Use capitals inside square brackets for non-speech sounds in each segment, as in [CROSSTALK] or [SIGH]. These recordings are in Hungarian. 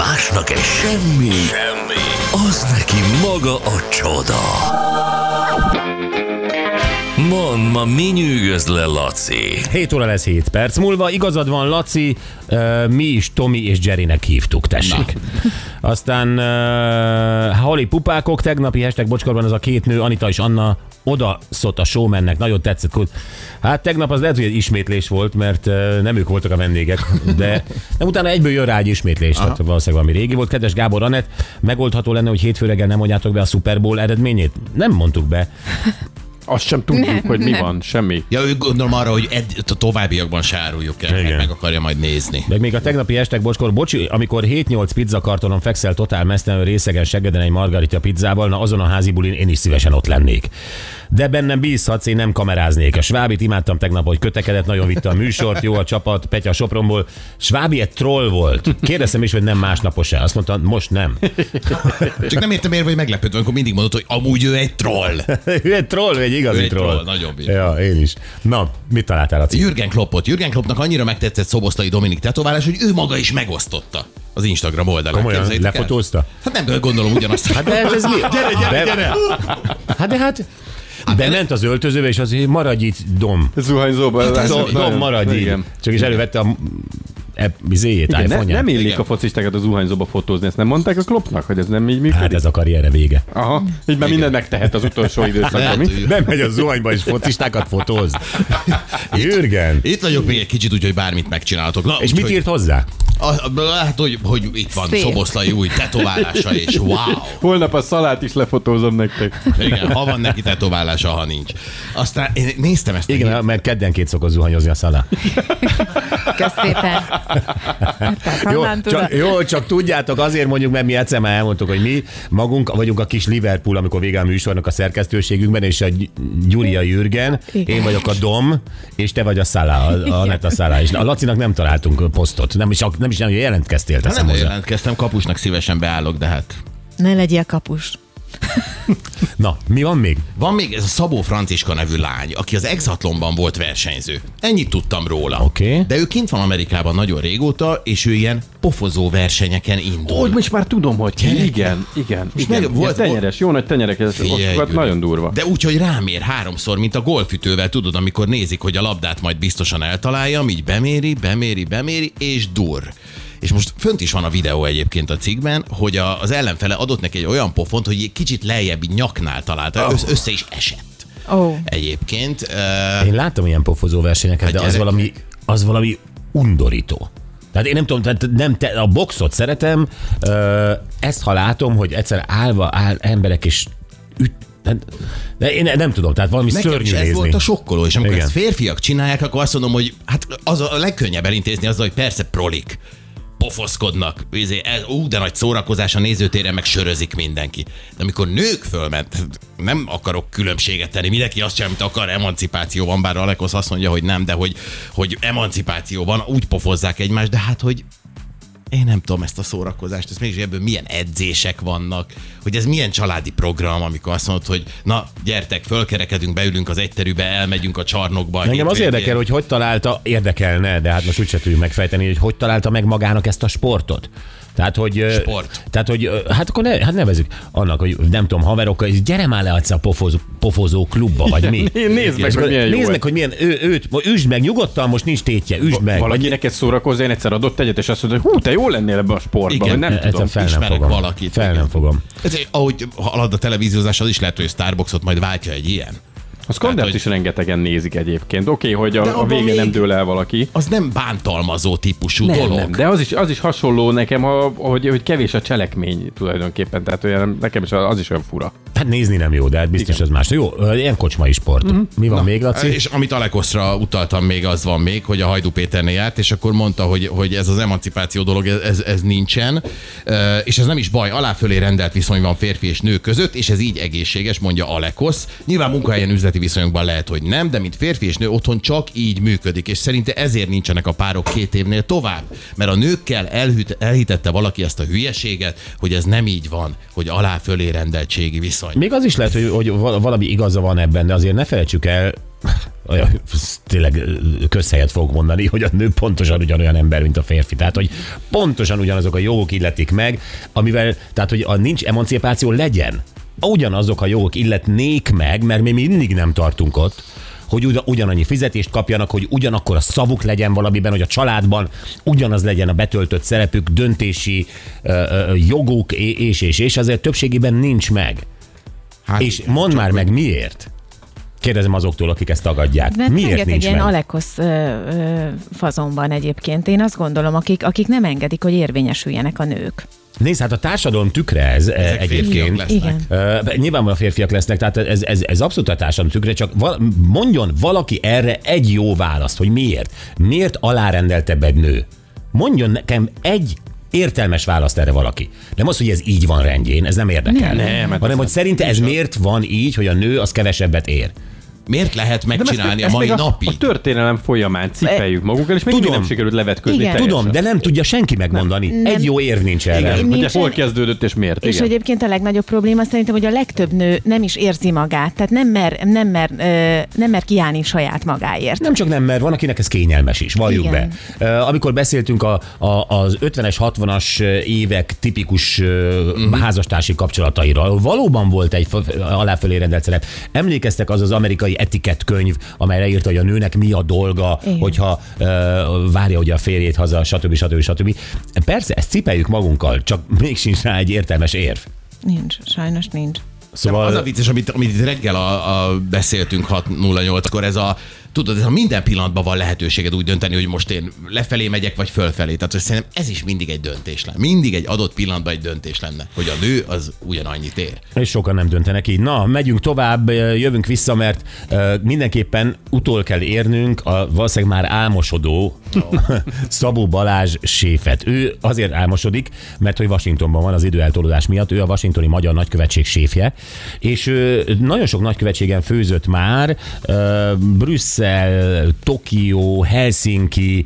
Másnak egy semmi, semmi, az neki maga a csoda. Mond, ma mi nyűgöz le, Laci? 7 óra lesz 7 perc múlva. Igazad van, Laci, uh, mi is Tomi és Jerrynek hívtuk, tessék. Aztán uh, Hali Pupákok, tegnapi hashtag bocskorban az a két nő, Anita és Anna, oda szólt a showmannek, nagyon tetszett. Hát tegnap az lehet, hogy egy ismétlés volt, mert uh, nem ők voltak a vendégek, de, de utána egyből jön rá egy ismétlés, tehát valószínűleg valami régi volt. Kedves Gábor Anett, megoldható lenne, hogy hétfő reggel nem mondjátok be a Super Bowl eredményét? Nem mondtuk be. Azt sem tudjuk, Nem, hogy mi nem. van, semmi. Ja, ők gondolom arra, hogy ed- a továbbiakban se áruljuk el, Igen. meg, meg akarja majd nézni. Meg még a tegnapi estek, bocskor, bocsi, amikor 7-8 pizzakartonon fekszel totál mesztelenül részegen seggeden egy margarita pizzával, na azon a házi bulin én is szívesen ott lennék. De bennem bízhatsz, én nem kameráznék. A Svábit imádtam tegnap, hogy kötekedett, nagyon vitte a műsort, jó a csapat, Petya Sopronból. Svábi egy troll volt. Kérdeztem is, hogy nem másnapos-e. Azt mondta, most nem. Csak nem értem miért vagy meglepődve, amikor mindig mondod, hogy amúgy ő egy troll. [LAUGHS] ő egy troll, ő egy igazi troll. troll, nagyon bír. Ja, én is. Na, mit találtál a cím? Jürgen Kloppot. Jürgen Kloppnak annyira megtetszett Szoboszlai Dominik tetoválás, hogy ő maga is megosztotta az Instagram oldalán. Komolyan, lefotózta? Hát nem, de gondolom ugyanazt. Hát de hát ez mi? Gyere, gyere, De- gyere! Hát de hát bement az öltözőbe, és az, maradj itt, dom. Zuhanyzóban. ez Dom, dom maradj. Csak is elővette a e, izéjét, Igen, ne, nem illik Igen. a focistákat az zuhanyzóba fotózni, ezt nem mondták a klopnak, hogy ez nem így működik? Hát ez a karriere vége. Aha, így már mindent megtehet az utolsó [LAUGHS] időszakban, Lehet, mi? Nem megy a zuhanyba, és focistákat fotóz. [LAUGHS] Jürgen. Itt vagyok még egy kicsit, úgyhogy bármit megcsináltok. Na, És úgyhogy- mit írt hozzá? Hát, hogy, hogy itt van Szép. Szoboszlai új tetoválása, és [LAUGHS] wow! Holnap a szalát is lefotózom nektek. Igen, ha van neki tetoválása, ha nincs. Aztán én néztem ezt. Igen, mert keddenként szokott zuhanyozni a szalá. Kösz szépen. Jó, csak, jó, csak tudjátok, azért mondjuk, mert mi egyszer már elmondtuk, hogy mi magunk vagyunk a kis Liverpool, amikor vége a műsornak a szerkesztőségünkben, és a Gy- Gyuri a Jürgen, Igen. én vagyok a Dom, és te vagy a Szalá, a, a Neta Szalá. És a Lacinak nem találtunk posztot, nem is, nem is nem jelentkeztél, Hát teszem nem jelentkeztem, kapusnak szívesen beállok, de hát... Ne legyél kapus. Na, mi van még? Van még ez a Szabó Franciska nevű lány, aki az Exatlonban volt versenyző. Ennyit tudtam róla. Oké. De ő kint van Amerikában nagyon régóta, és ő ilyen pofozó versenyeken indul. Ó, most már tudom, hogy ki. Igen, igen. És igen. meg- Volt, tenyeres, jó nagy tenyerek, ez Figyelj, ott nagyon durva. De úgy, hogy rámér háromszor, mint a golfütővel, tudod, amikor nézik, hogy a labdát majd biztosan eltalálja, így beméri, beméri, beméri, és dur. És most fönt is van a videó egyébként a cikkben, hogy a, az ellenfele adott neki egy olyan pofont, hogy egy kicsit lejjebb nyaknál találta, Oh. össze, is esett. Ó. Egyébként. Uh, Én láttam ilyen pofozó versenyeket, de az valami, az valami undorító. Tehát én nem tudom, tehát nem te, a boxot szeretem, ezt ha látom, hogy egyszer állva áll emberek és üt, de én nem tudom, tehát valami Nekem szörnyű is ez nézni. volt a sokkoló, és amikor Igen. ezt férfiak csinálják, akkor azt mondom, hogy hát az a legkönnyebb elintézni azzal, hogy persze prolik pofoszkodnak, izé, ez, ú, de nagy szórakozás a nézőtéren, meg sörözik mindenki. De amikor nők fölment, nem akarok különbséget tenni, mindenki azt csinál, amit akar, emancipáció van, bár Alekosz azt mondja, hogy nem, de hogy, hogy emancipáció van, úgy pofozzák egymást, de hát, hogy én nem tudom ezt a szórakozást, ez mégis ebből milyen edzések vannak, hogy ez milyen családi program, amikor azt mondod, hogy na, gyertek, fölkerekedünk, beülünk az egyterűbe, elmegyünk a csarnokba. Engem az érdekel, hogy hogy találta, érdekelne, de hát most úgyse tudjuk megfejteni, hogy hogy találta meg magának ezt a sportot. Tehát, hogy... Sport. Tehát, hogy hát akkor ne, hát nevezük annak, hogy nem tudom, haverokkal, és gyere már le a pofozó, pofozó klubba, vagy mi. [LAUGHS] Nézd meg, hogy milyen jó Nézd meg, hogy milyen, ő, őt, üsd meg, nyugodtan, most nincs tétje, üsd meg. Valakinek ez szórakozza, én egyszer adott egyet, és azt mondta, hogy hú, te jól lennél ebbe a sportban, Igen, nem Egyszer tudom. fel nem ismerek fogom. valakit, Fel nem fogom. Ez, ahogy halad a televíziózás, az is lehet, hogy a Starbucksot majd váltja egy ilyen. A Skandert hogy- is rengetegen nézik egyébként. Oké, okay, hogy De a, a végén nem dől el valaki. Az nem bántalmazó típusú Nem, dolog. nem, de az is, az is hasonló nekem, ha, hogy, hogy kevés a cselekmény tulajdonképpen, tehát olyan, nekem is az is olyan fura. Hát nézni nem jó, de hát biztos ez más. Jó, ilyen kocsmai sport. Mi van még, Laci? És amit Alekoszra utaltam még, az van még, hogy a Hajdú Péternél járt, és akkor mondta, hogy, hogy ez az emancipáció dolog, ez, ez, ez nincsen, és ez nem is baj, aláfölé rendelt viszony van férfi és nő között, és ez így egészséges, mondja Alekosz. Nyilván munkahelyen üzleti viszonyokban lehet, hogy nem, de mint férfi és nő otthon csak így működik, és szerinte ezért nincsenek a párok két évnél tovább, mert a nőkkel elhűt, elhitette valaki ezt a hülyeséget, hogy ez nem így van, hogy aláfölé rendeltségi viszony. Még az is lehet, hogy, hogy val- valami igaza van ebben, de azért ne felejtsük el, [LAUGHS] olyan, tényleg közhelyet fogok mondani, hogy a nő pontosan ugyanolyan ember, mint a férfi. Tehát, hogy pontosan ugyanazok a jogok illetik meg, amivel, tehát, hogy a nincs emancipáció legyen. Ugyanazok a jogok illetnék meg, mert mi mindig nem tartunk ott, hogy ugyan, ugyanannyi fizetést kapjanak, hogy ugyanakkor a szavuk legyen valamiben, hogy a családban ugyanaz legyen a betöltött szerepük, döntési ö, ö, joguk, és, és, és, és azért többségében nincs meg. Hát, És mondd már meg miért? Kérdezem azoktól, akik ezt tagadják. Mert miért nincs ilyen meg? Alekosz ö, ö, fazonban egyébként. Én azt gondolom, akik, akik nem engedik, hogy érvényesüljenek a nők. Nézd, hát a társadalom tükre ez eh, Ezek egyébként. lesznek. Igen. Uh, nyilvánvalóan férfiak lesznek, tehát ez, ez, ez abszolút a társadalom tükre, csak val- mondjon valaki erre egy jó választ, hogy miért. Miért alárendeltebb egy nő? Mondjon nekem egy értelmes választ erre valaki. Nem az, hogy ez így van rendjén, ez nem érdekel. Nem, nem, hát hanem, hogy szerinte ez miért van így, hogy a nő az kevesebbet ér. Miért lehet De ezt- megcsinálni a ezt mai még napig? A történelem folyamán cipeljük magunkkal, és még Tudom. nem sikerült levetközni Igen. Tudom, de nem tudja senki megmondani. Nem. Egy jó érv nincs erre. Igen, hogy Nincsen- hol kezdődött és miért. És igen. egyébként a legnagyobb probléma szerintem, hogy a legtöbb nő nem is érzi magát, tehát nem mer, nem mer, nem mer kiállni saját magáért. Nem csak nem, mert van, akinek ez kényelmes is, valljuk Igen. be. Amikor beszéltünk a, a, az 50-es, 60-as évek tipikus uh, házastársi kapcsolatairól, valóban volt egy aláfölé rendelt szerep. Emlékeztek az az amerikai etiketkönyv, amelyre írta, hogy a nőnek mi a dolga, Igen. hogyha uh, várja ugye a férjét haza, stb. stb. stb. Persze, ezt cipeljük magunkkal, csak még sincs rá egy értelmes érv. Nincs, sajnos nincs. Szóval Az a vicces, amit, amit itt reggel a, a beszéltünk 6.08-kor, ez a, tudod, ez a minden pillanatban van lehetőséged úgy dönteni, hogy most én lefelé megyek, vagy fölfelé. Tehát hogy szerintem ez is mindig egy döntés lenne. Mindig egy adott pillanatban egy döntés lenne, hogy a nő az ugyanannyit ér. És sokan nem döntenek így. Na, megyünk tovább, jövünk vissza, mert mindenképpen utol kell érnünk a valószínűleg már álmosodó [LAUGHS] Szabó Balázs séfet. Ő azért álmosodik, mert hogy Washingtonban van az időeltolódás miatt, ő a Washingtoni Magyar Nagykövetség séfje, és ő nagyon sok nagykövetségen főzött már, uh, Brüsszel, Tokió, Helsinki,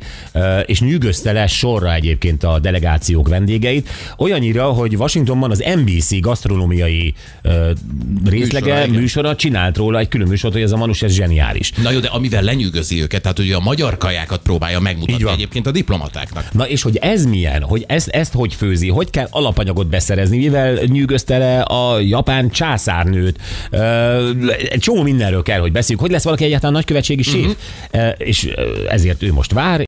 és nyűgözte le sorra egyébként a delegációk vendégeit, olyannyira, hogy Washingtonban az NBC gasztronómiai részlege, Műsora, műsora csinált róla egy külön műsort, hogy ez a manus, ez zseniális. Na jó, de amivel lenyűgözi őket, tehát hogy a magyar kajákat próbálja megmutatni egyébként a diplomatáknak. Na és hogy ez milyen, hogy ezt, ezt hogy főzi, hogy kell alapanyagot beszerezni, mivel nyűgözte le a japán császárnőt, egy csomó mindenről kell, hogy beszéljünk, hogy lesz valaki egyáltalán nagykövetségi séf, Ö, és ö, ezért ő most vár,